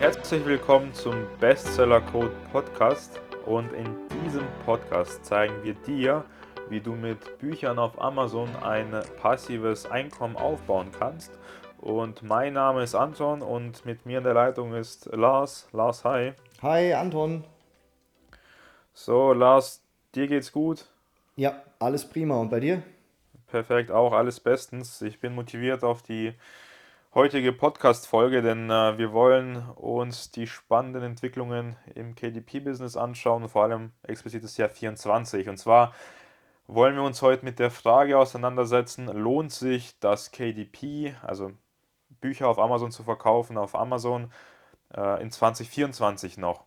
Herzlich willkommen zum Bestseller Code Podcast und in diesem Podcast zeigen wir dir, wie du mit Büchern auf Amazon ein passives Einkommen aufbauen kannst. Und mein Name ist Anton und mit mir in der Leitung ist Lars. Lars, hi. Hi Anton. So, Lars, dir geht's gut? Ja, alles prima. Und bei dir? Perfekt, auch alles bestens. Ich bin motiviert auf die heutige Podcast-Folge, denn äh, wir wollen uns die spannenden Entwicklungen im KDP-Business anschauen, vor allem explizit das Jahr 24. Und zwar wollen wir uns heute mit der Frage auseinandersetzen, lohnt sich das KDP, also Bücher auf Amazon zu verkaufen, auf Amazon äh, in 2024 noch?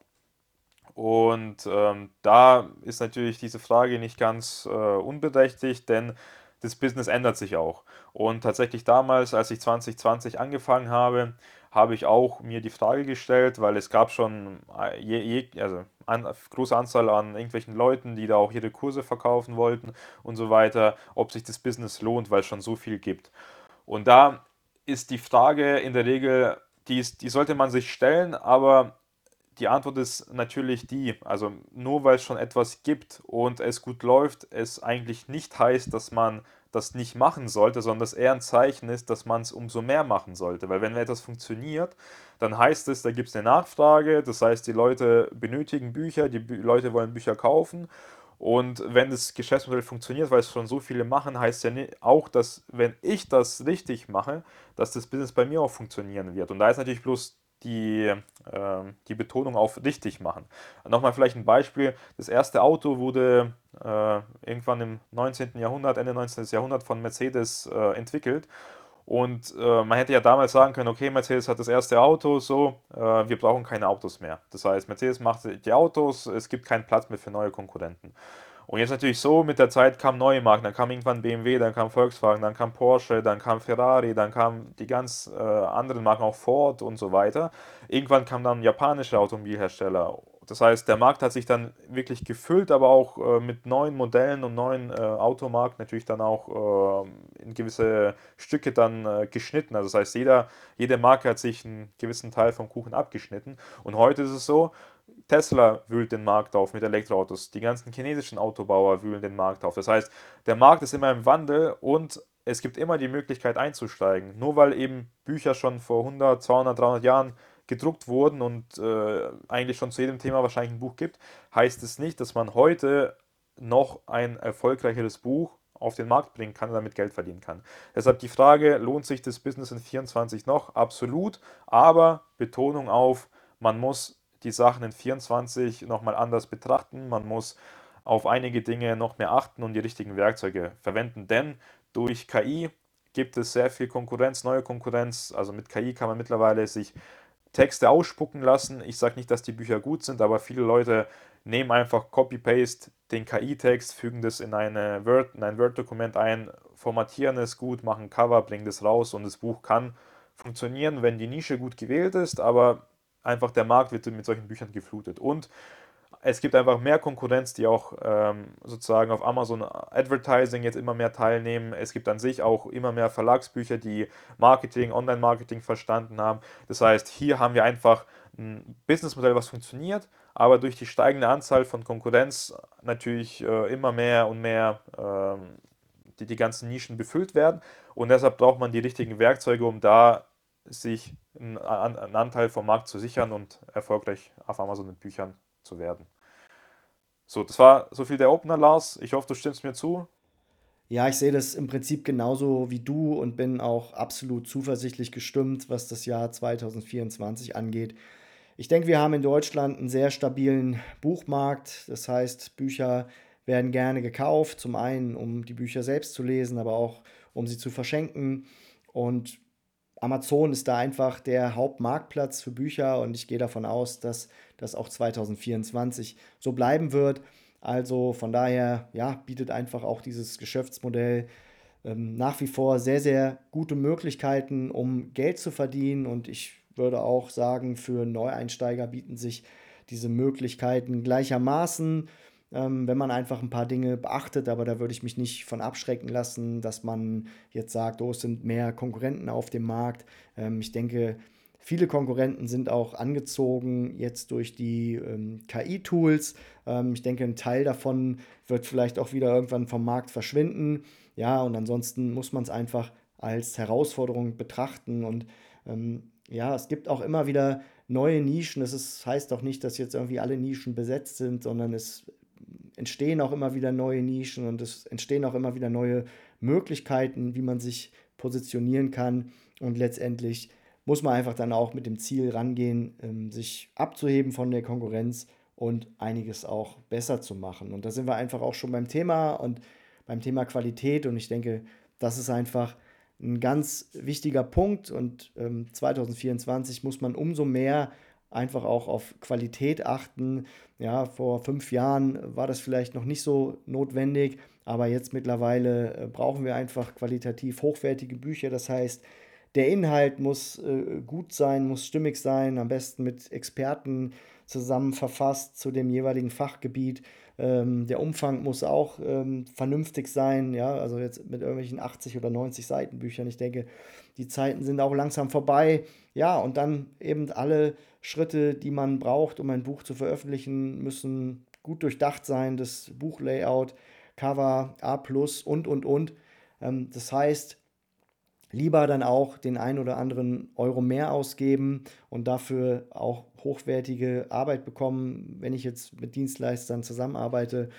Und ähm, da ist natürlich diese Frage nicht ganz äh, unberechtigt, denn das Business ändert sich auch. Und tatsächlich damals, als ich 2020 angefangen habe, habe ich auch mir die Frage gestellt, weil es gab schon äh, je, je, also eine große Anzahl an irgendwelchen Leuten, die da auch ihre Kurse verkaufen wollten und so weiter, ob sich das Business lohnt, weil es schon so viel gibt. Und da ist die Frage in der Regel, die, ist, die sollte man sich stellen, aber die Antwort ist natürlich die, also nur weil es schon etwas gibt und es gut läuft, es eigentlich nicht heißt, dass man das nicht machen sollte, sondern dass eher ein Zeichen ist, dass man es umso mehr machen sollte. Weil wenn etwas funktioniert, dann heißt es, da gibt es eine Nachfrage, das heißt, die Leute benötigen Bücher, die Bü Leute wollen Bücher kaufen. Und wenn das Geschäftsmodell funktioniert, weil es schon so viele machen, heißt ja auch, dass wenn ich das richtig mache, dass das Business bei mir auch funktionieren wird. Und da ist natürlich bloß die, äh, die Betonung auf richtig machen. Nochmal vielleicht ein Beispiel. Das erste Auto wurde äh, irgendwann im 19. Jahrhundert, Ende 19. Jahrhundert von Mercedes äh, entwickelt. Und äh, man hätte ja damals sagen können, okay, Mercedes hat das erste Auto, so, äh, wir brauchen keine Autos mehr. Das heißt, Mercedes macht die Autos, es gibt keinen Platz mehr für neue Konkurrenten. Und jetzt natürlich so, mit der Zeit kamen neue Marken, dann kam irgendwann BMW, dann kam Volkswagen, dann kam Porsche, dann kam Ferrari, dann kamen die ganz äh, anderen Marken, auch Ford und so weiter. Irgendwann kam dann japanische Automobilhersteller. Das heißt, der Markt hat sich dann wirklich gefüllt, aber auch äh, mit neuen Modellen und neuen äh, Automarken natürlich dann auch äh, in gewisse Stücke dann äh, geschnitten. Also das heißt, jeder, jede Marke hat sich einen gewissen Teil vom Kuchen abgeschnitten. Und heute ist es so, Tesla wühlt den Markt auf mit Elektroautos. Die ganzen chinesischen Autobauer wühlen den Markt auf. Das heißt, der Markt ist immer im Wandel und es gibt immer die Möglichkeit einzusteigen. Nur weil eben Bücher schon vor 100, 200, 300 Jahren gedruckt wurden und äh, eigentlich schon zu jedem Thema wahrscheinlich ein Buch gibt, heißt es nicht, dass man heute noch ein erfolgreicheres Buch auf den Markt bringen kann und damit Geld verdienen kann. Deshalb die Frage, lohnt sich das Business in 24 noch? Absolut, aber Betonung auf, man muss die Sachen in 24 nochmal anders betrachten. Man muss auf einige Dinge noch mehr achten und die richtigen Werkzeuge verwenden, denn durch KI gibt es sehr viel Konkurrenz, neue Konkurrenz. Also mit KI kann man mittlerweile sich Texte ausspucken lassen. Ich sage nicht, dass die Bücher gut sind, aber viele Leute nehmen einfach Copy-Paste den KI-Text, fügen das in, eine Word, in ein Word-Dokument ein, formatieren es gut, machen Cover, bringen das raus und das Buch kann funktionieren, wenn die Nische gut gewählt ist, aber einfach der Markt wird mit solchen Büchern geflutet. Und es gibt einfach mehr Konkurrenz, die auch ähm, sozusagen auf Amazon Advertising jetzt immer mehr teilnehmen. Es gibt an sich auch immer mehr Verlagsbücher, die Marketing, Online-Marketing verstanden haben. Das heißt, hier haben wir einfach ein Businessmodell, was funktioniert, aber durch die steigende Anzahl von Konkurrenz natürlich äh, immer mehr und mehr ähm, die, die ganzen Nischen befüllt werden. Und deshalb braucht man die richtigen Werkzeuge, um da sich einen, Anteil vom Markt zu sichern und erfolgreich auf Amazon mit Büchern zu werden. So, das war so viel der Opener, Lars. Ich hoffe, du stimmst mir zu. Ja, ich sehe das im Prinzip genauso wie du und bin auch absolut zuversichtlich gestimmt, was das Jahr 2024 angeht. Ich denke, wir haben in Deutschland einen sehr stabilen Buchmarkt. Das heißt, Bücher werden gerne gekauft, zum einen, um die Bücher selbst zu lesen, aber auch um sie zu verschenken. Und Amazon ist da einfach der Hauptmarktplatz für Bücher und ich gehe davon aus, dass das auch 2024 so bleiben wird. Also von daher, ja, bietet einfach auch dieses Geschäftsmodell ähm, nach wie vor sehr, sehr gute Möglichkeiten, um Geld zu verdienen. Und ich würde auch sagen, für Neueinsteiger bieten sich diese Möglichkeiten gleichermaßen ähm, wenn man einfach ein paar Dinge beachtet. Aber da würde ich mich nicht von abschrecken lassen, dass man jetzt sagt, oh, es sind mehr Konkurrenten auf dem Markt. Ähm, ich denke, Viele Konkurrenten sind auch angezogen jetzt durch die ähm, KI-Tools. Ähm, ich denke, ein Teil davon wird vielleicht auch wieder irgendwann vom Markt verschwinden. Ja, und ansonsten muss man es einfach als Herausforderung betrachten. Und ähm, ja, es gibt auch immer wieder neue Nischen. Das ist, heißt auch nicht, dass jetzt irgendwie alle Nischen besetzt sind, sondern es entstehen auch immer wieder neue Nischen und es entstehen auch immer wieder neue Möglichkeiten, wie man sich positionieren kann. Und letztendlich muss man einfach dann auch mit dem Ziel rangehen, ähm, sich abzuheben von der Konkurrenz und einiges auch besser zu machen. Und da sind wir einfach auch schon beim Thema und beim Thema Qualität. Und ich denke, das ist einfach ein ganz wichtiger Punkt. Und ähm, 2024 muss man umso mehr einfach auch auf Qualität achten. Ja, vor fünf Jahren war das vielleicht noch nicht so notwendig, aber jetzt mittlerweile äh, brauchen wir einfach qualitativ hochwertige Bücher. Das heißt, der Inhalt muss äh, gut sein, muss stimmig sein, am besten mit Experten zusammen verfasst zu dem jeweiligen Fachgebiet. Ähm, der Umfang muss auch ähm, vernünftig sein, ja, also jetzt mit irgendwelchen 80 oder 90 Seiten Büchern. Ich denke, die Zeiten sind auch langsam vorbei. Ja, und dann eben alle Schritte, die man braucht, um ein Buch zu veröffentlichen, müssen gut durchdacht sein. Das Buchlayout, Cover, A, und, und, und. Ähm, das heißt, lieber dann auch den ein oder anderen Euro mehr ausgeben und dafür auch hochwertige Arbeit bekommen, wenn ich jetzt mit Dienstleistern zusammenarbeite,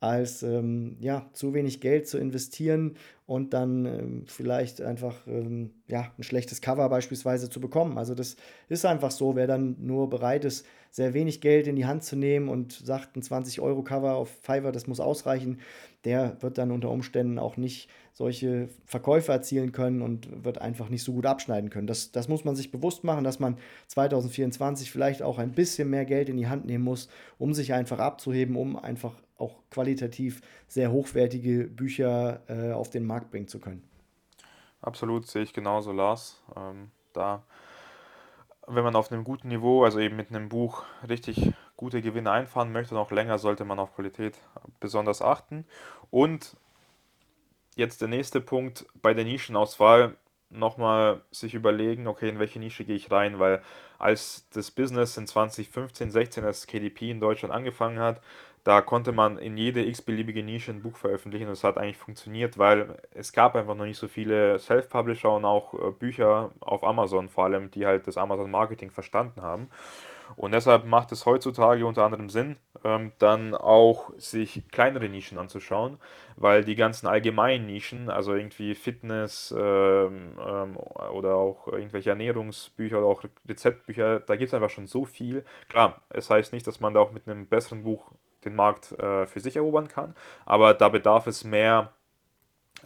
als ähm, ja, zu wenig Geld zu investieren und dann ähm, vielleicht einfach ähm, ja, ein schlechtes Cover beispielsweise zu bekommen. Also das ist einfach so, wer dann nur bereit ist, sehr wenig Geld in die Hand zu nehmen und sagt, ein 20-Euro-Cover auf Fiverr, das muss ausreichen, der wird dann unter Umständen auch nicht solche Verkäufe erzielen können und wird einfach nicht so gut abschneiden können. Das, das muss man sich bewusst machen, dass man 2024 vielleicht auch ein bisschen mehr Geld in die Hand nehmen muss, um sich einfach abzuheben, um einfach auch qualitativ sehr hochwertige Bücher äh, auf den Markt bringen zu können. Absolut, sehe ich genauso, Lars. Ähm, da, wenn man auf einem guten Niveau, also eben mit einem Buch, richtig gute Gewinne einfahren möchte, noch länger, sollte man auf Qualität besonders achten. Und jetzt der nächste Punkt bei der Nischenauswahl nochmal sich überlegen, okay, in welche Nische gehe ich rein, weil als das Business in 2015, 16 als KDP in Deutschland angefangen hat, da konnte man in jede x-beliebige Nische ein Buch veröffentlichen und es hat eigentlich funktioniert, weil es gab einfach noch nicht so viele Self-Publisher und auch äh, Bücher auf Amazon vor allem, die halt das Amazon-Marketing verstanden haben. Und deshalb macht es heutzutage unter anderem Sinn, ähm, dann auch sich kleinere Nischen anzuschauen, weil die ganzen allgemeinen Nischen, also irgendwie Fitness ähm, ähm, oder auch irgendwelche Ernährungsbücher oder auch Rezeptbücher, da gibt es einfach schon so viel. Klar, es heißt nicht, dass man da auch mit einem besseren Buch den Markt äh, für sich erobern kann, aber da bedarf es mehr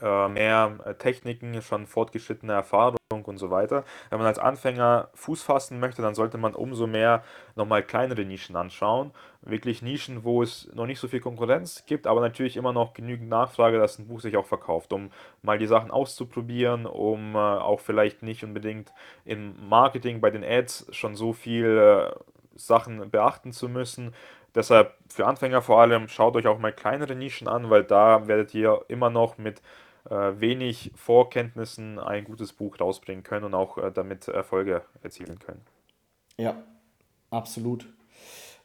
äh, mehr äh, Techniken, schon fortgeschrittene Erfahrung und so weiter. Wenn man als Anfänger Fuß fassen möchte, dann sollte man umso mehr nochmal kleinere Nischen anschauen. Wirklich Nischen, wo es noch nicht so viel Konkurrenz gibt, aber natürlich immer noch genügend Nachfrage, dass ein Buch sich auch verkauft, um mal die Sachen auszuprobieren, um äh, auch vielleicht nicht unbedingt im Marketing bei den Ads schon so viel äh, Sachen beachten zu müssen. Deshalb für Anfänger vor allem schaut euch auch mal kleinere Nischen an, weil da werdet ihr immer noch mit äh, wenig Vorkenntnissen ein gutes Buch rausbringen können und auch äh, damit Erfolge erzielen können. Ja, absolut.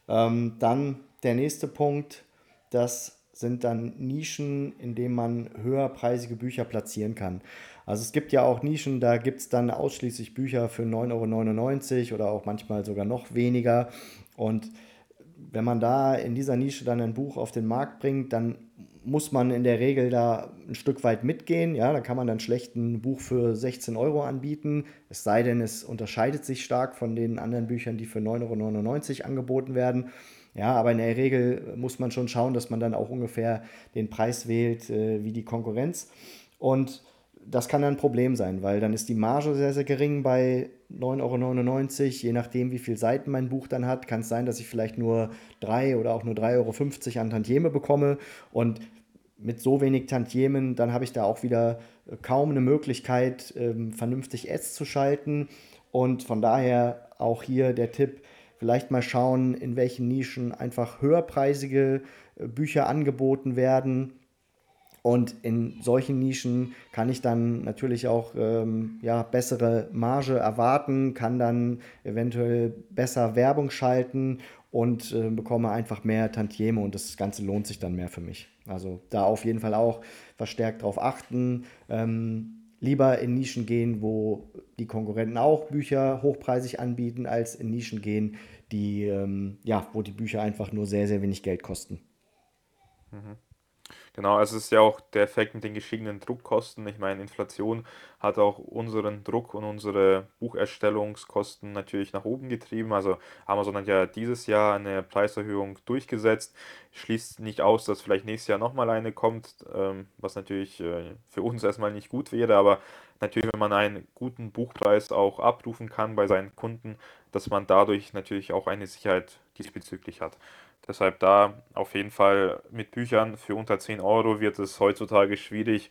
Ähm, dann der nächste Punkt, das sind dann Nischen, in denen man höherpreisige Bücher platzieren kann. Also es gibt ja auch Nischen, da gibt es dann ausschließlich Bücher für 9,99 Euro oder auch manchmal sogar noch weniger. Und wenn man da in dieser Nische dann ein Buch auf den Markt bringt, dann muss man in der Regel da ein Stück weit mitgehen. Ja, da kann man dann schlecht ein Buch für 16 Euro anbieten. Es sei denn, es unterscheidet sich stark von den anderen Büchern, die für 9,99 Euro angeboten werden. Ja, aber in der Regel muss man schon schauen, dass man dann auch ungefähr den Preis wählt äh, wie die Konkurrenz. Und das kann dann ein Problem sein, weil dann ist die Marge sehr, sehr gering bei 9,99 Euro. Je nachdem, wie viele Seiten mein Buch dann hat, kann es sein, dass ich vielleicht nur 3 oder auch nur 3,50 Euro an Tantieme bekomme. Und mit so wenig Tantiemen, dann habe ich da auch wieder äh, kaum eine Möglichkeit, ähm, vernünftig Ads zu schalten. Und von daher auch hier der Tipp, vielleicht mal schauen, in welchen Nischen einfach höherpreisige äh, Bücher angeboten werden Und in solchen Nischen kann ich dann natürlich auch ähm, ja, bessere Marge erwarten, kann dann eventuell besser Werbung schalten und äh, bekomme einfach mehr Tantieme und das Ganze lohnt sich dann mehr für mich. Also da auf jeden Fall auch verstärkt darauf achten. Ähm, lieber in Nischen gehen, wo die Konkurrenten auch Bücher hochpreisig anbieten, als in Nischen gehen, die, ähm, ja, wo die Bücher einfach nur sehr, sehr wenig Geld kosten. Mhm. Genau, also es ist ja auch der Effekt mit den gestiegenen Druckkosten. Ich meine, Inflation hat auch unseren Druck und unsere Bucherstellungskosten natürlich nach oben getrieben. Also Amazon hat ja dieses Jahr eine Preiserhöhung durchgesetzt. Schließt nicht aus, dass vielleicht nächstes Jahr nochmal eine kommt, ähm, was natürlich äh, für uns erstmal nicht gut wäre. Aber natürlich, wenn man einen guten Buchpreis auch abrufen kann bei seinen Kunden, dass man dadurch natürlich auch eine Sicherheit diesbezüglich hat. Deshalb da auf jeden Fall mit Büchern für unter 10 Euro wird es heutzutage schwierig,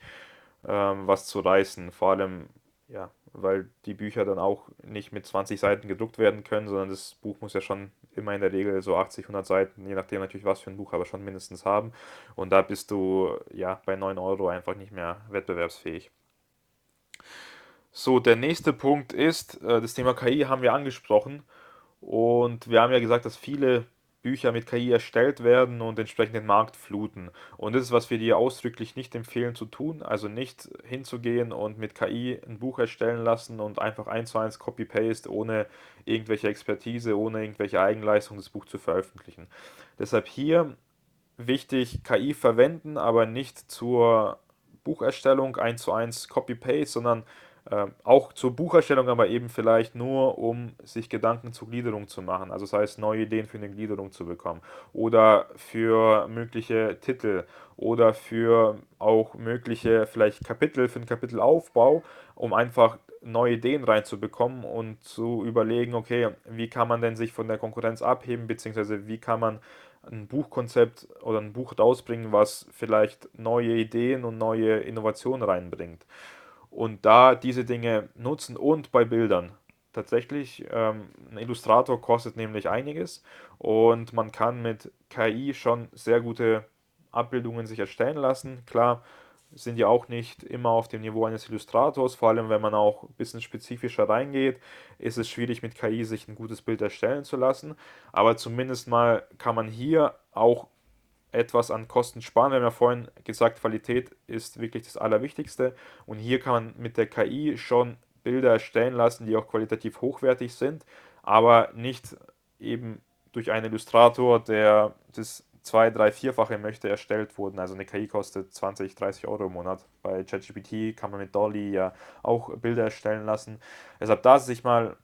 ähm, was zu reißen. Vor allem, ja, weil die Bücher dann auch nicht mit 20 Seiten gedruckt werden können, sondern das Buch muss ja schon immer in der Regel so 80, 100 Seiten, je nachdem natürlich was für ein Buch, aber schon mindestens haben. Und da bist du ja bei 9 Euro einfach nicht mehr wettbewerbsfähig. So, der nächste Punkt ist, äh, das Thema KI haben wir angesprochen. Und wir haben ja gesagt, dass viele Bücher mit KI erstellt werden und entsprechend den Markt fluten. Und das ist, was wir dir ausdrücklich nicht empfehlen zu tun. Also nicht hinzugehen und mit KI ein Buch erstellen lassen und einfach eins zu eins Copy-Paste ohne irgendwelche Expertise, ohne irgendwelche Eigenleistung das Buch zu veröffentlichen. Deshalb hier wichtig KI verwenden, aber nicht zur Bucherstellung eins zu eins Copy-Paste, sondern ähm, auch zur Bucherstellung, aber eben vielleicht nur, um sich Gedanken zur Gliederung zu machen. Also das heißt, neue Ideen für eine Gliederung zu bekommen. Oder für mögliche Titel. Oder für auch mögliche vielleicht Kapitel, für einen Kapitelaufbau, um einfach neue Ideen reinzubekommen und zu überlegen, okay, wie kann man denn sich von der Konkurrenz abheben, beziehungsweise wie kann man ein Buchkonzept oder ein Buch rausbringen, was vielleicht neue Ideen und neue Innovationen reinbringt und da diese Dinge nutzen und bei Bildern. Tatsächlich, ähm, ein Illustrator kostet nämlich einiges und man kann mit KI schon sehr gute Abbildungen sich erstellen lassen. Klar, sind ja auch nicht immer auf dem Niveau eines Illustrators, vor allem wenn man auch ein bisschen spezifischer reingeht, ist es schwierig mit KI sich ein gutes Bild erstellen zu lassen. Aber zumindest mal kann man hier auch etwas an Kosten sparen. Wir haben ja vorhin gesagt, Qualität ist wirklich das Allerwichtigste. Und hier kann man mit der KI schon Bilder erstellen lassen, die auch qualitativ hochwertig sind, aber nicht eben durch einen Illustrator, der das zwei, drei, vierfache möchte, erstellt wurden. Also eine KI kostet 20, 30 Euro im Monat. Bei ChatGPT kann man mit Dolly ja auch Bilder erstellen lassen. Deshalb da sich mal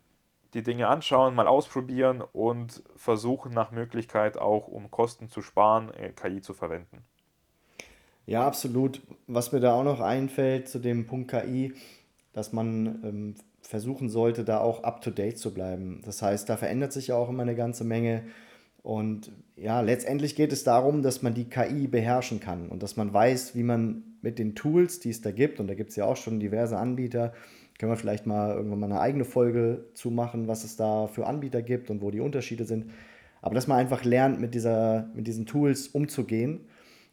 die Dinge anschauen, mal ausprobieren und versuchen nach Möglichkeit auch, um Kosten zu sparen, äh, KI zu verwenden. Ja, absolut. Was mir da auch noch einfällt zu dem Punkt KI, dass man ähm, versuchen sollte, da auch up-to-date zu bleiben. Das heißt, da verändert sich ja auch immer eine ganze Menge. Und ja, letztendlich geht es darum, dass man die KI beherrschen kann und dass man weiß, wie man mit den Tools, die es da gibt, und da gibt es ja auch schon diverse Anbieter, können wir vielleicht mal irgendwann mal eine eigene Folge zu machen, was es da für Anbieter gibt und wo die Unterschiede sind. Aber dass man einfach lernt, mit, dieser, mit diesen Tools umzugehen.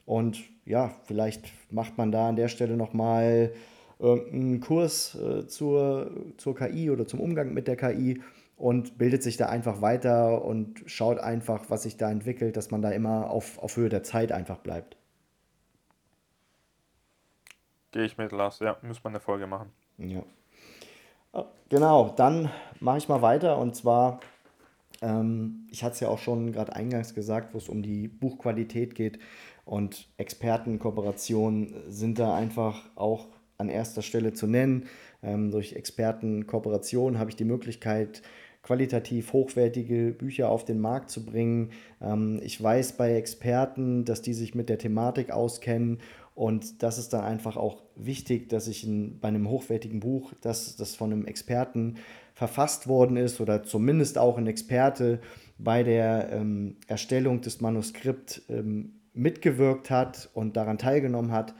Und ja, vielleicht macht man da an der Stelle nochmal irgendeinen Kurs äh, zur, zur KI oder zum Umgang mit der KI und bildet sich da einfach weiter und schaut einfach, was sich da entwickelt, dass man da immer auf, auf Höhe der Zeit einfach bleibt. Gehe ich mit, Lars. Ja, muss man eine Folge machen. Ja. Genau, dann mache ich mal weiter und zwar, ähm, ich hatte es ja auch schon gerade eingangs gesagt, wo es um die Buchqualität geht und Expertenkooperationen sind da einfach auch an erster Stelle zu nennen. Ähm, durch Expertenkooperationen habe ich die Möglichkeit, qualitativ hochwertige Bücher auf den Markt zu bringen. Ähm, ich weiß bei Experten, dass die sich mit der Thematik auskennen und das ist dann einfach auch wichtig, dass ich in, bei einem hochwertigen Buch, dass das von einem Experten verfasst worden ist oder zumindest auch ein Experte bei der ähm, Erstellung des Manuskripts ähm, mitgewirkt hat und daran teilgenommen hat.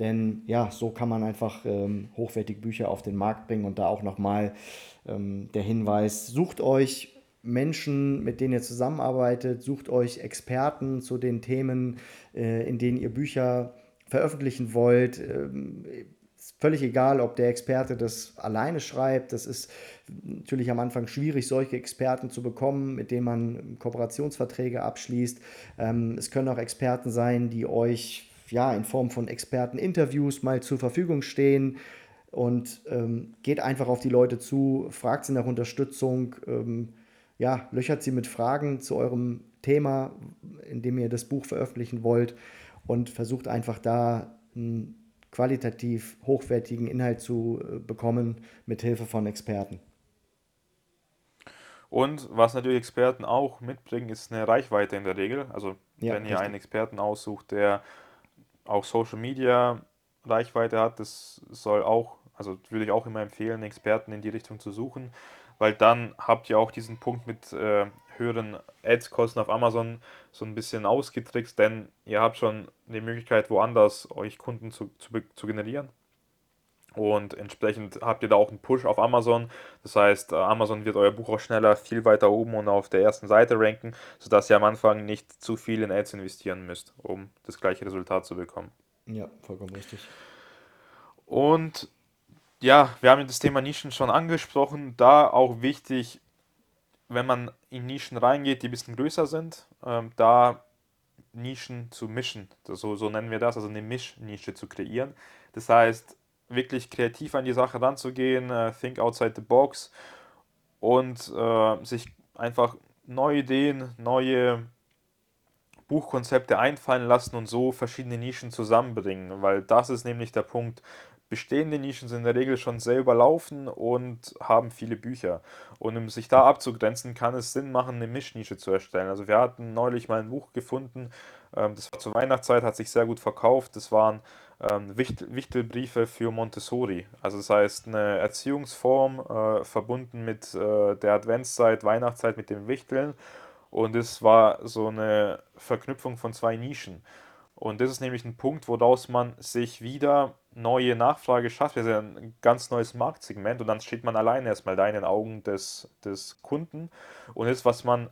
Denn ja, so kann man einfach ähm, hochwertige Bücher auf den Markt bringen und da auch nochmal ähm, der Hinweis, sucht euch Menschen, mit denen ihr zusammenarbeitet, sucht euch Experten zu den Themen, äh, in denen ihr Bücher veröffentlichen wollt. Ähm, ist völlig egal, ob der Experte das alleine schreibt. Das ist natürlich am Anfang schwierig, solche Experten zu bekommen, mit denen man Kooperationsverträge abschließt. Ähm, es können auch Experten sein, die euch ja in Form von Experteninterviews mal zur Verfügung stehen und ähm, geht einfach auf die Leute zu, fragt sie nach Unterstützung, ähm, ja, löchert sie mit Fragen zu eurem Thema, in dem ihr das Buch veröffentlichen wollt und versucht einfach da einen qualitativ hochwertigen Inhalt zu äh, bekommen mit Hilfe von Experten. Und was natürlich Experten auch mitbringen, ist eine Reichweite in der Regel. Also Ja, wenn ihr richtig. einen Experten aussucht, der auch Social Media Reichweite hat, das soll auch, also würde ich auch immer empfehlen, Experten in die Richtung zu suchen, weil dann habt ihr auch diesen Punkt mit äh, höheren Ads-Kosten auf Amazon so ein bisschen ausgetrickst, denn ihr habt schon die Möglichkeit, woanders euch Kunden zu, zu, zu generieren. Und entsprechend habt ihr da auch einen Push auf Amazon. Das heißt, äh, Amazon wird euer Buch auch schneller viel weiter oben und auf der ersten Seite ranken, sodass ihr am Anfang nicht zu viel in Ads investieren müsst, um das gleiche Resultat zu bekommen. Ja, vollkommen richtig. Und ja, wir haben das Thema Nischen schon angesprochen. Da auch wichtig, wenn man in Nischen reingeht, die ein bisschen größer sind, ähm, da Nischen zu mischen. So, so nennen wir das, also eine Mischnische zu kreieren. Das heißt, wirklich kreativ an die Sache ranzugehen, äh, think outside the box und äh, sich einfach neue Ideen, neue Buchkonzepte einfallen lassen und so verschiedene Nischen zusammenbringen, weil das ist nämlich der Punkt. Bestehende Nischen sind in der Regel schon sehr überlaufen und haben viele Bücher. Und um sich da abzugrenzen, kann es Sinn machen, eine Mischnische zu erstellen. Also wir hatten neulich mal ein Buch gefunden, ähm, das war zur Weihnachtszeit, hat sich sehr gut verkauft. Das waren ähm, Wichtel, Wichtelbriefe für Montessori. Also das heißt eine Erziehungsform äh, verbunden mit äh, der Adventszeit, Weihnachtszeit, mit dem Wichteln. Und es war so eine Verknüpfung von zwei Nischen. Und das ist nämlich ein Punkt, woraus man sich wieder neue Nachfrage schafft. Ist ja ein ganz neues Marktsegment und dann steht man alleine erstmal da in den Augen des, des Kunden und ist, was man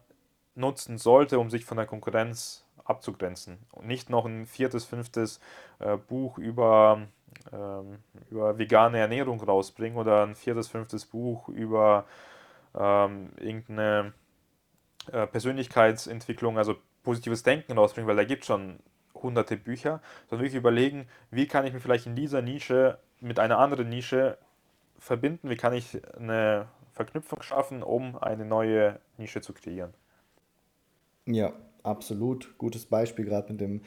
nutzen sollte, um sich von der Konkurrenz abzugrenzen. Und nicht noch ein viertes, fünftes äh, Buch über, ähm, über vegane Ernährung rausbringen oder ein viertes, fünftes Buch über ähm, irgendeine äh, Persönlichkeitsentwicklung, also positives Denken rausbringen, weil da gibt es schon hunderte Bücher, sondern wirklich überlegen, wie kann ich mich vielleicht in dieser Nische mit einer anderen Nische verbinden, wie kann ich eine Verknüpfung schaffen, um eine neue Nische zu kreieren. Ja, absolut. Gutes Beispiel gerade mit dem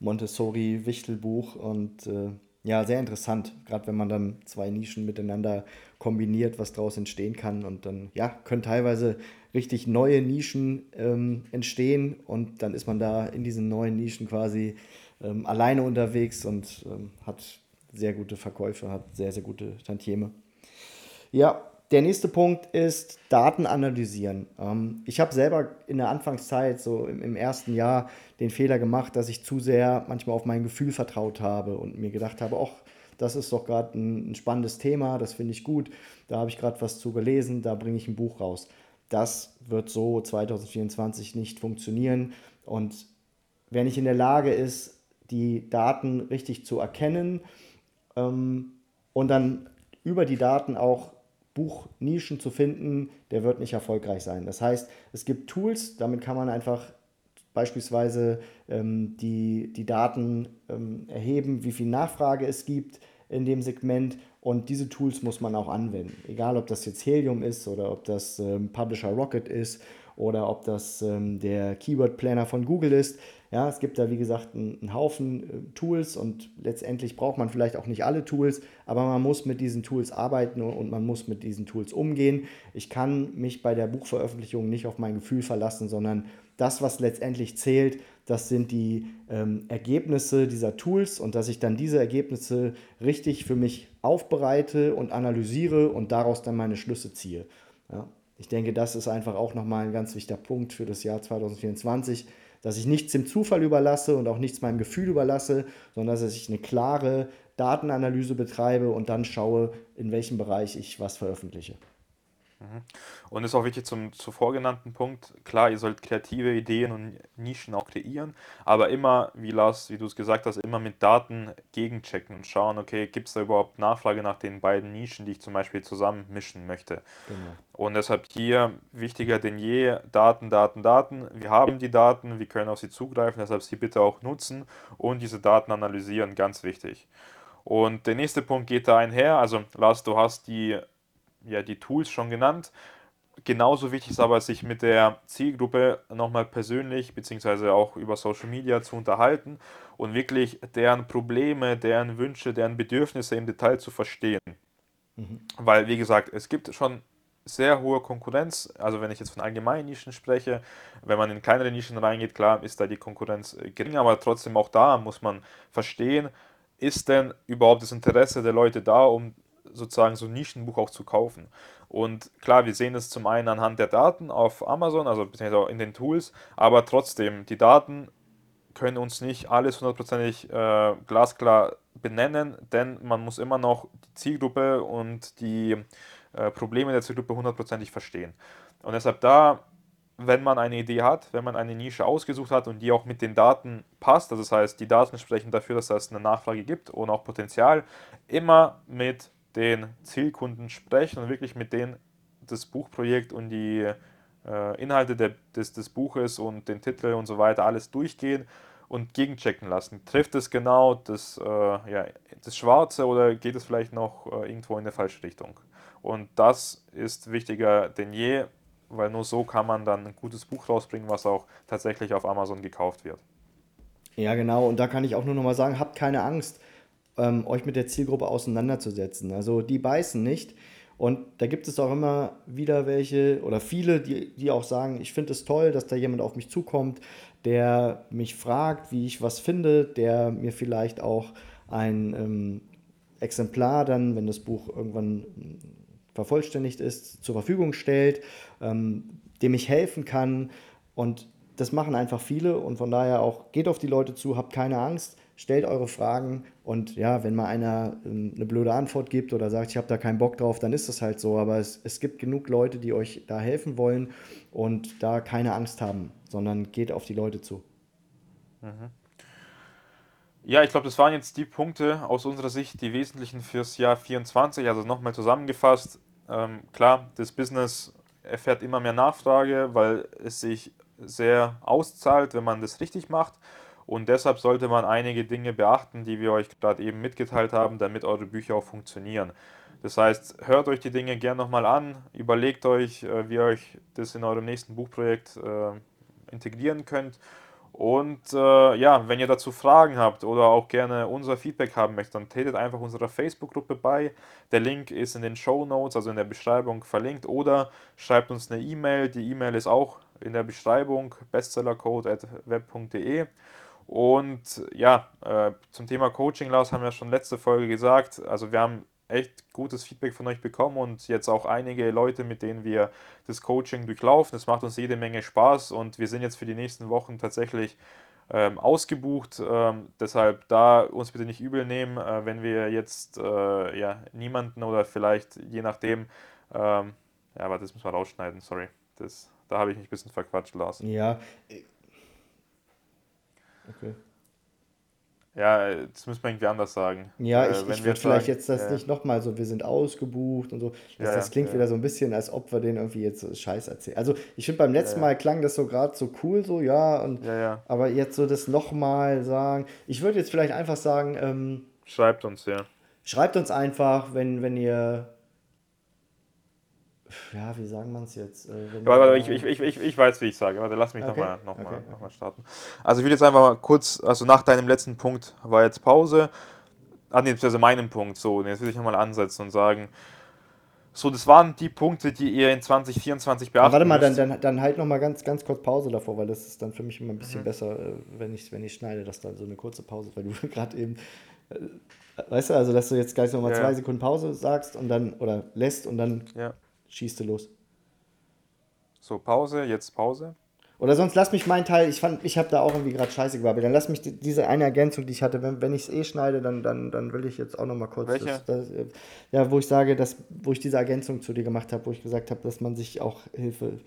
Montessori-Wichtelbuch und äh, ja, sehr interessant, gerade wenn man dann zwei Nischen miteinander kombiniert, was daraus entstehen kann. Und dann ja, können teilweise richtig neue Nischen ähm, entstehen. Und dann ist man da in diesen neuen Nischen quasi ähm, alleine unterwegs und ähm, hat sehr gute Verkäufe, hat sehr, sehr gute Tantieme. Ja, der nächste Punkt ist Daten analysieren. Ähm, ich habe selber in der Anfangszeit, so im, im ersten Jahr, den Fehler gemacht, dass ich zu sehr manchmal auf mein Gefühl vertraut habe und mir gedacht habe, ach, das ist doch gerade ein, ein spannendes Thema, das finde ich gut, da habe ich gerade was zu gelesen, da bringe ich ein Buch raus. Das wird so 2024 nicht funktionieren und wer nicht in der Lage ist, die Daten richtig zu erkennen ähm, und dann über die Daten auch Buchnischen zu finden, der wird nicht erfolgreich sein. Das heißt, es gibt Tools, damit kann man einfach beispielsweise ähm, die, die Daten ähm, erheben, wie viel Nachfrage es gibt in dem Segment und diese Tools muss man auch anwenden. Egal, ob das jetzt Helium ist oder ob das ähm, Publisher Rocket ist oder ob das ähm, der Keyword Planner von Google ist. Ja, es gibt da wie gesagt einen, Haufen äh, Tools und letztendlich braucht man vielleicht auch nicht alle Tools, aber man muss mit diesen Tools arbeiten und, und man muss mit diesen Tools umgehen. Ich kann mich bei der Buchveröffentlichung nicht auf mein Gefühl verlassen, sondern das, was letztendlich zählt, das sind die ähm, Ergebnisse dieser Tools und dass ich dann diese Ergebnisse richtig für mich aufbereite und analysiere und daraus dann meine Schlüsse ziehe. Ja, ich denke, das ist einfach auch nochmal ein ganz wichtiger Punkt für das Jahr 2024, dass ich nichts dem Zufall überlasse und auch nichts meinem Gefühl überlasse, sondern dass ich eine klare Datenanalyse betreibe und dann schaue, in welchem Bereich ich was veröffentliche. Mhm. Und ist auch wichtig zum zuvor genannten Punkt, klar, ihr sollt kreative Ideen und Nischen auch kreieren, aber immer, wie Lars, wie du es gesagt hast, immer mit Daten gegenchecken und schauen, okay, gibt es da überhaupt Nachfrage nach den beiden Nischen, die ich zum Beispiel zusammen mischen möchte. Genau. Und deshalb hier wichtiger denn je, Daten, Daten, Daten. Wir haben die Daten, wir können auf sie zugreifen, deshalb sie bitte auch nutzen und diese Daten analysieren, ganz wichtig. Und der nächste Punkt geht da einher, also Lars, du hast die ja, die Tools schon genannt. Genauso wichtig ist aber, sich mit der Zielgruppe nochmal persönlich beziehungsweise auch über Social Media zu unterhalten und wirklich deren Probleme, deren Wünsche, deren Bedürfnisse im Detail zu verstehen. Mhm. Weil, wie gesagt, es gibt schon sehr hohe Konkurrenz. Also wenn ich jetzt von allgemeinen Nischen spreche, wenn man in kleinere Nischen reingeht, klar ist da die Konkurrenz gering, aber trotzdem auch da muss man verstehen, ist denn überhaupt das Interesse der Leute da, um sozusagen so ein Nischenbuch auch zu kaufen. Und klar, wir sehen es zum einen anhand der Daten auf Amazon, also beziehungsweise in den Tools, aber trotzdem, die Daten können uns nicht alles hundertprozentig äh, glasklar benennen, denn man muss immer noch die Zielgruppe und die äh, Probleme der Zielgruppe hundertprozentig verstehen. Und deshalb da, wenn man eine Idee hat, wenn man eine Nische ausgesucht hat und die auch mit den Daten passt, also das heißt, die Daten sprechen dafür, dass es eine Nachfrage gibt und auch Potenzial, immer mit den Zielkunden sprechen und wirklich mit denen das Buchprojekt und die äh, Inhalte der, des, des Buches und den Titel und so weiter alles durchgehen und gegenchecken lassen. Trifft es genau das, äh, ja, das Schwarze oder geht es vielleicht noch äh, irgendwo in der falsche Richtung? Und das ist wichtiger denn je, weil nur so kann man dann ein gutes Buch rausbringen, was auch tatsächlich auf Amazon gekauft wird. Ja, genau. Und da kann ich auch nur noch mal sagen, habt keine Angst ähm, euch mit der Zielgruppe auseinanderzusetzen. Also die beißen nicht. Und da gibt es auch immer wieder welche oder viele, die, die auch sagen, ich finde es toll, dass da jemand auf mich zukommt, der mich fragt, wie ich was finde, der mir vielleicht auch ein ähm, Exemplar dann, wenn das Buch irgendwann vervollständigt ist, zur Verfügung stellt, ähm, dem ich helfen kann. Und das machen einfach viele und von daher auch geht auf die Leute zu, habt keine Angst stellt eure Fragen und ja, wenn mal einer ähm, eine blöde Antwort gibt oder sagt, ich habe da keinen Bock drauf, dann ist das halt so. Aber es, es gibt genug Leute, die euch da helfen wollen und da keine Angst haben, sondern geht auf die Leute zu. Mhm. Ja, ich glaube, das waren jetzt die Punkte aus unserer Sicht, die wesentlichen fürs Jahr 24. Also nochmal zusammengefasst, ähm, klar, das Business erfährt immer mehr Nachfrage, weil es sich sehr auszahlt, wenn man das richtig macht. Und deshalb sollte man einige Dinge beachten, die wir euch gerade eben mitgeteilt haben, damit eure Bücher auch funktionieren. Das heißt, hört euch die Dinge gerne nochmal an, überlegt euch, äh, wie ihr euch das in eurem nächsten Buchprojekt äh, integrieren könnt. Und äh, ja, wenn ihr dazu Fragen habt oder auch gerne unser Feedback haben möchtet, dann tretet einfach unserer Facebook-Gruppe bei. Der Link ist in den Show Notes, also in der Beschreibung verlinkt. Oder schreibt uns eine E-Mail. Die E-Mail ist auch in der Beschreibung bestsellercode.web.de. Und ja, äh, zum Thema Coaching, Lars, haben wir schon letzte Folge gesagt. Also wir haben echt gutes Feedback von euch bekommen und jetzt auch einige Leute, mit denen wir das Coaching durchlaufen. Es macht uns jede Menge Spaß und wir sind jetzt für die nächsten Wochen tatsächlich ähm, ausgebucht. Ähm, deshalb da uns bitte nicht übel nehmen, äh, wenn wir jetzt äh, ja, niemanden oder vielleicht je nachdem, ähm, ja, aber das müssen wir rausschneiden, sorry. Das, da habe ich mich ein bisschen verquatscht, Lars. Ja, Okay. Ja, das müssen wir irgendwie anders sagen. Ja, ich, äh, ich würde vielleicht jetzt das äh, nicht nochmal so, wir sind ausgebucht und so. Das, ja, das klingt ja. wieder so ein bisschen, als ob wir denen irgendwie jetzt Scheiß erzählen. Also ich finde beim letzten ja, Mal klang das so gerade so cool, so ja, und aber jetzt so das nochmal sagen. Ich würde jetzt vielleicht einfach sagen, ähm, schreibt uns, ja. Schreibt uns einfach, wenn, wenn ihr ja, wie sagen man es jetzt? Äh, warte, warte, ich, ich, ich, ich weiß, wie ich sage. Warte, lass mich okay. nochmal noch okay, mal, noch starten. Also ich will jetzt einfach mal kurz, also nach deinem letzten Punkt war jetzt Pause. Ah, nee, also meinem Punkt, so, jetzt will ich nochmal ansetzen und sagen, so, das waren die Punkte, die ihr in 2024 beachten Warte mal, dann, dann, dann halt nochmal ganz, ganz kurz Pause davor, weil das ist dann für mich immer ein bisschen mhm. besser, äh, wenn ich, wenn ich schneide, dass da so eine kurze Pause, weil du gerade eben, äh, weißt du, also dass du jetzt gleich nochmal ja. zwei Sekunden Pause sagst und dann, oder lässt und dann ja schießt du los. So, Pause, jetzt Pause. Oder sonst lass mich meinen Teil, ich fand, ich habe da auch irgendwie gerade scheiße gebabbelt. Dann lass mich die, diese eine Ergänzung, die ich hatte, wenn, wenn ich es eh schneide, dann, dann, dann will ich jetzt auch nochmal kurz. Welche? Das, das, äh, ja, wo ich sage, dass, wo ich diese Ergänzung zu dir gemacht habe, wo ich gesagt habe, dass man sich auch Hilfe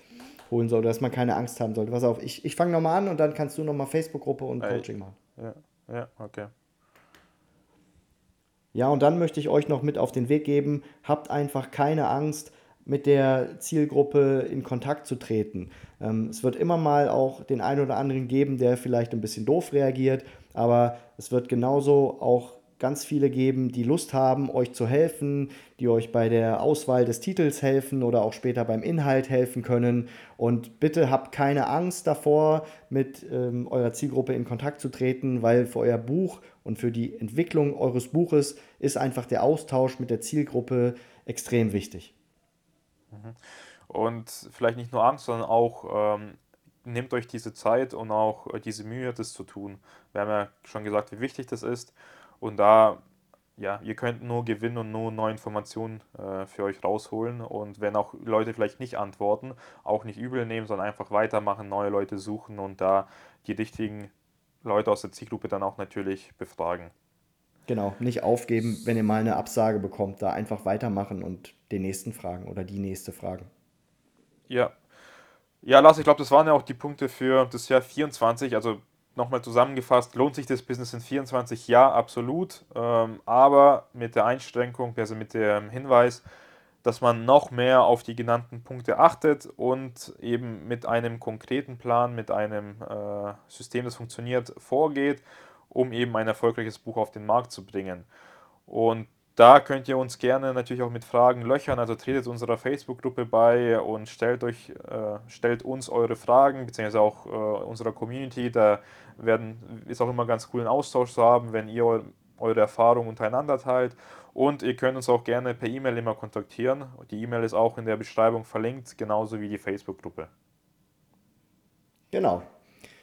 holen sollte, dass man keine Angst haben sollte. Pass auf, ich, ich fange nochmal an und dann kannst du nochmal Facebook-Gruppe und Ey. Coaching machen. Ja, ja, okay. Ja, und dann möchte ich euch noch mit auf den Weg geben, habt einfach keine Angst, mit der Zielgruppe in Kontakt zu treten. Ähm, es wird immer mal auch den einen oder anderen geben, der vielleicht ein bisschen doof reagiert, aber es wird genauso auch ganz viele geben, die Lust haben, euch zu helfen, die euch bei der Auswahl des Titels helfen oder auch später beim Inhalt helfen können. Und bitte habt keine Angst davor, mit ähm, eurer Zielgruppe in Kontakt zu treten, weil für euer Buch und für die Entwicklung eures Buches ist einfach der Austausch mit der Zielgruppe extrem wichtig. Und vielleicht nicht nur Angst, sondern auch ähm, nehmt euch diese Zeit und auch äh, diese Mühe, das zu tun. Wir haben ja schon gesagt, wie wichtig das ist. Und da, ja, ihr könnt nur gewinnen und nur neue Informationen äh, für euch rausholen. Und wenn auch Leute vielleicht nicht antworten, auch nicht übel nehmen, sondern einfach weitermachen, neue Leute suchen und da die richtigen Leute aus der Zielgruppe dann auch natürlich befragen. Genau, nicht aufgeben, wenn ihr mal eine Absage bekommt, da einfach weitermachen und den nächsten fragen oder die nächste fragen. Ja. Ja, Lars, ich glaube, das waren ja auch die Punkte für das Jahr 24. Also nochmal zusammengefasst, lohnt sich das Business in 24? Ja, absolut. Ähm, aber mit der Einschränkung, also mit dem Hinweis, dass man noch mehr auf die genannten Punkte achtet und eben mit einem konkreten Plan, mit einem äh, System, das funktioniert, vorgeht, um eben ein erfolgreiches Buch auf den Markt zu bringen. Und da könnt ihr uns gerne natürlich auch mit Fragen löchern, also tretet unserer Facebook-Gruppe bei und stellt euch, äh, stellt uns eure Fragen, beziehungsweise auch äh, unserer Community. Da werden, ist auch immer ganz cool, einen Austausch zu haben, wenn ihr eu- eure Erfahrungen untereinander teilt. Und ihr könnt uns auch gerne per E-Mail immer kontaktieren. Die E-Mail ist auch in der Beschreibung verlinkt, genauso wie die Facebook-Gruppe. Genau.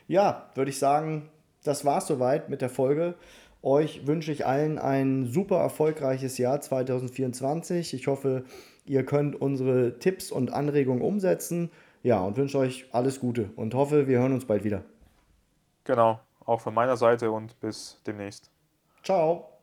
Ja, würde ich sagen, das war's soweit mit der Folge. Euch wünsche ich allen ein super erfolgreiches Jahr 2024. Ich hoffe, ihr könnt unsere Tipps und Anregungen umsetzen. Ja, und wünsche euch alles Gute und hoffe, wir hören uns bald wieder. Genau, auch von meiner Seite und bis demnächst. Ciao. Ciao.